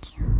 cute.